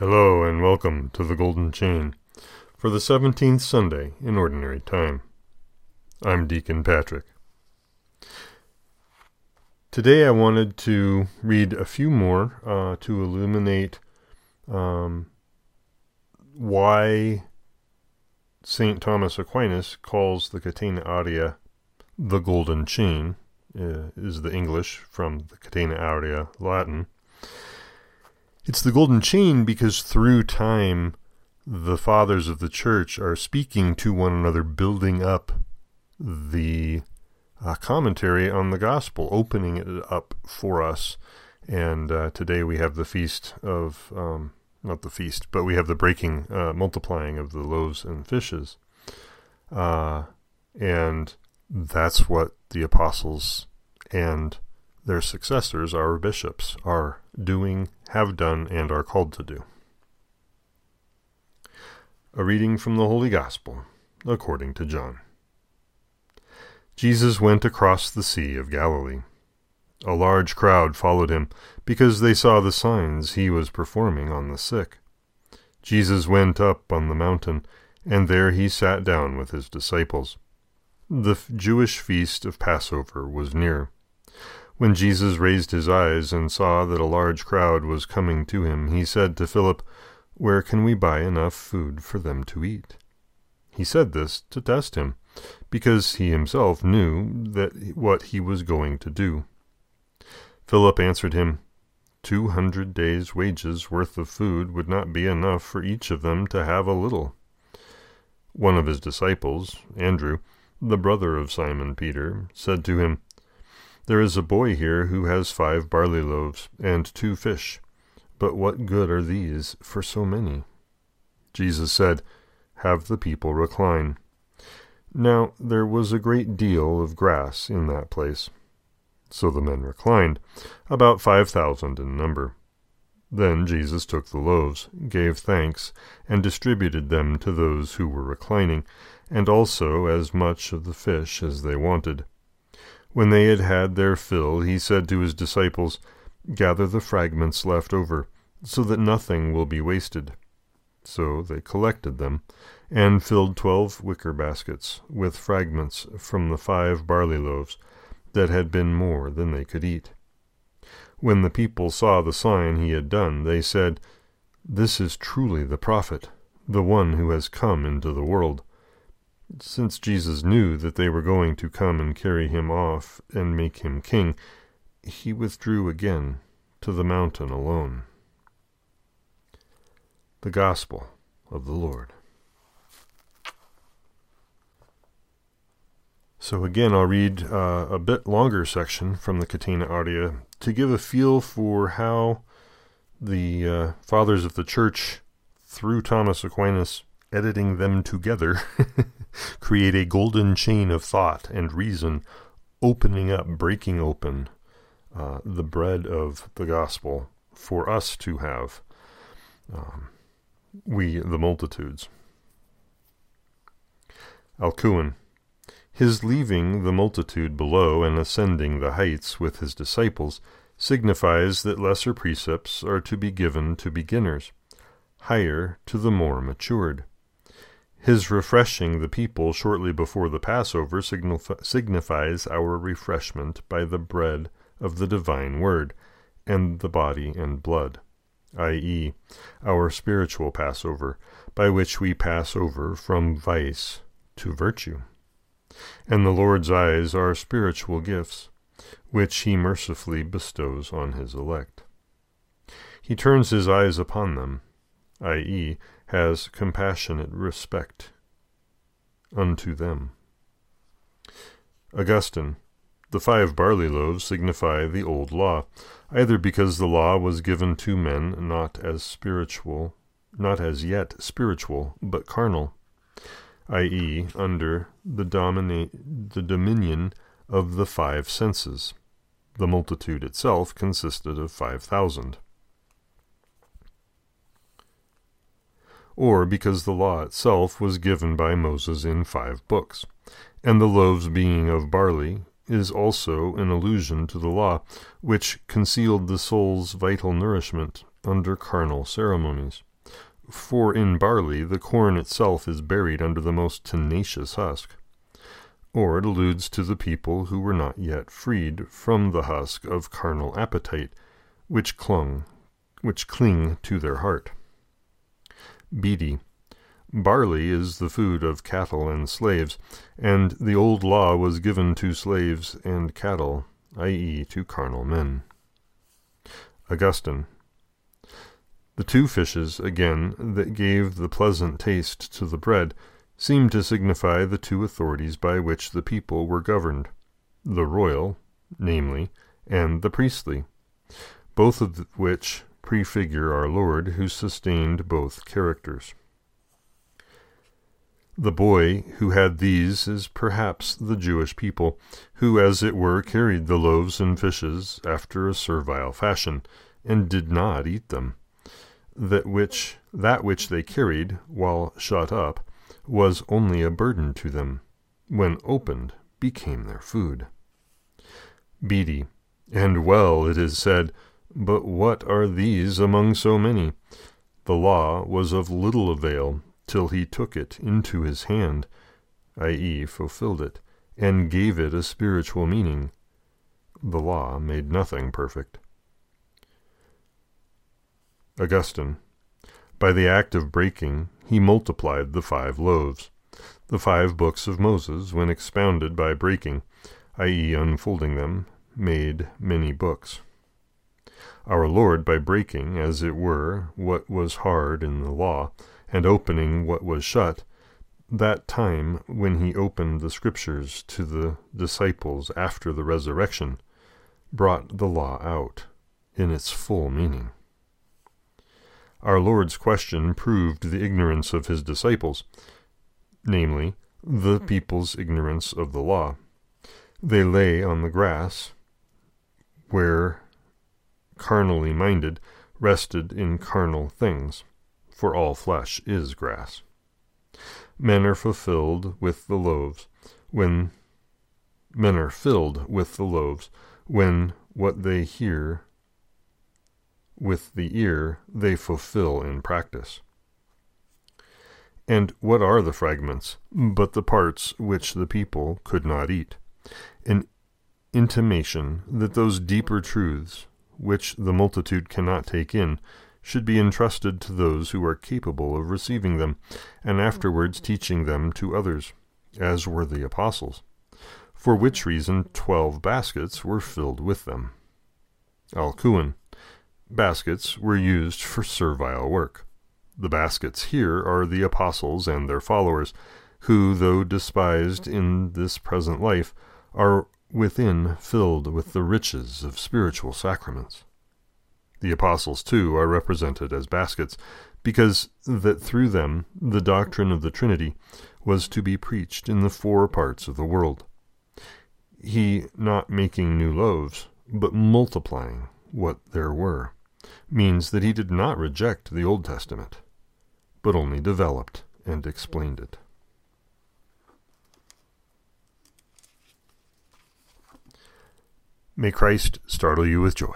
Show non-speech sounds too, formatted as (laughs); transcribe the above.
Hello and welcome to the Golden Chain for the 17th Sunday in Ordinary Time. I'm Deacon Patrick. Today I wanted to read a few more uh, to illuminate um, why St. Thomas Aquinas calls the Catena Aurea the Golden Chain, uh, is the English from the Catena Aurea Latin. It's the golden chain because through time, the fathers of the church are speaking to one another, building up the uh, commentary on the gospel, opening it up for us. And uh, today we have the feast of, um, not the feast, but we have the breaking, uh, multiplying of the loaves and fishes. Uh, and that's what the apostles and their successors, our bishops, are doing, have done, and are called to do. A reading from the Holy Gospel, according to John. Jesus went across the Sea of Galilee. A large crowd followed him, because they saw the signs he was performing on the sick. Jesus went up on the mountain, and there he sat down with his disciples. The Jewish feast of Passover was near. When Jesus raised his eyes and saw that a large crowd was coming to him, he said to Philip, Where can we buy enough food for them to eat? He said this to test him, because he himself knew that what he was going to do. Philip answered him, Two hundred days' wages worth of food would not be enough for each of them to have a little. One of his disciples, Andrew, the brother of Simon Peter, said to him, there is a boy here who has five barley loaves and two fish. But what good are these for so many? Jesus said, Have the people recline. Now there was a great deal of grass in that place. So the men reclined, about five thousand in number. Then Jesus took the loaves, gave thanks, and distributed them to those who were reclining, and also as much of the fish as they wanted. When they had had their fill, he said to his disciples, Gather the fragments left over, so that nothing will be wasted. So they collected them, and filled twelve wicker baskets with fragments from the five barley loaves that had been more than they could eat. When the people saw the sign he had done, they said, This is truly the prophet, the one who has come into the world. Since Jesus knew that they were going to come and carry him off and make him king, he withdrew again to the mountain alone. The Gospel of the Lord. So again, I'll read uh, a bit longer section from the Catena Aurea to give a feel for how the uh, fathers of the church, through Thomas Aquinas, editing them together, (laughs) create a golden chain of thought and reason, opening up, breaking open uh, the bread of the gospel for us to have, um, we, the multitudes. Alcuin. His leaving the multitude below and ascending the heights with his disciples signifies that lesser precepts are to be given to beginners, higher to the more matured. His refreshing the people shortly before the Passover signif- signifies our refreshment by the bread of the divine word and the body and blood, i.e., our spiritual Passover, by which we pass over from vice to virtue. And the Lord's eyes are spiritual gifts, which he mercifully bestows on his elect. He turns his eyes upon them, i.e., has compassionate respect unto them. Augustine. The five barley loaves signify the old law, either because the law was given to men not as spiritual, not as yet spiritual, but carnal, i.e., under the, the dominion of the five senses. The multitude itself consisted of five thousand. Or because the law itself was given by Moses in five books, and the loaves being of barley is also an allusion to the law, which concealed the soul's vital nourishment under carnal ceremonies. For in barley the corn itself is buried under the most tenacious husk. Or it alludes to the people who were not yet freed from the husk of carnal appetite, which clung, which cling to their heart. Bede. Barley is the food of cattle and slaves, and the old law was given to slaves and cattle, i.e., to carnal men. Augustine. The two fishes, again, that gave the pleasant taste to the bread, seem to signify the two authorities by which the people were governed the royal, namely, and the priestly, both of which prefigure our Lord, who sustained both characters. The boy who had these is perhaps the Jewish people, who as it were carried the loaves and fishes after a servile fashion, and did not eat them. That which that which they carried, while shut up, was only a burden to them, when opened became their food. Bede. And well it is said, but what are these among so many? The law was of little avail till he took it into his hand, i.e., fulfilled it, and gave it a spiritual meaning. The law made nothing perfect. Augustine. By the act of breaking, he multiplied the five loaves. The five books of Moses, when expounded by breaking, i.e., unfolding them, made many books. Our Lord, by breaking, as it were, what was hard in the law, and opening what was shut, that time when he opened the Scriptures to the disciples after the resurrection, brought the law out in its full meaning. Our Lord's question proved the ignorance of his disciples, namely, the hmm. people's ignorance of the law. They lay on the grass, where carnally minded rested in carnal things for all flesh is grass. Men are fulfilled with the loaves when men are filled with the loaves when what they hear with the ear they fulfill in practice. And what are the fragments but the parts which the people could not eat? An intimation that those deeper truths, which the multitude cannot take in, should be entrusted to those who are capable of receiving them, and afterwards mm-hmm. teaching them to others, as were the apostles, for which mm-hmm. reason twelve baskets were filled with them. Alcuin. Baskets were used for servile work. The baskets here are the apostles and their followers, who, though despised in this present life, are within filled with the riches of spiritual sacraments. The apostles, too, are represented as baskets, because that through them the doctrine of the Trinity was to be preached in the four parts of the world. He not making new loaves, but multiplying what there were, means that he did not reject the Old Testament, but only developed and explained it. May Christ startle you with joy.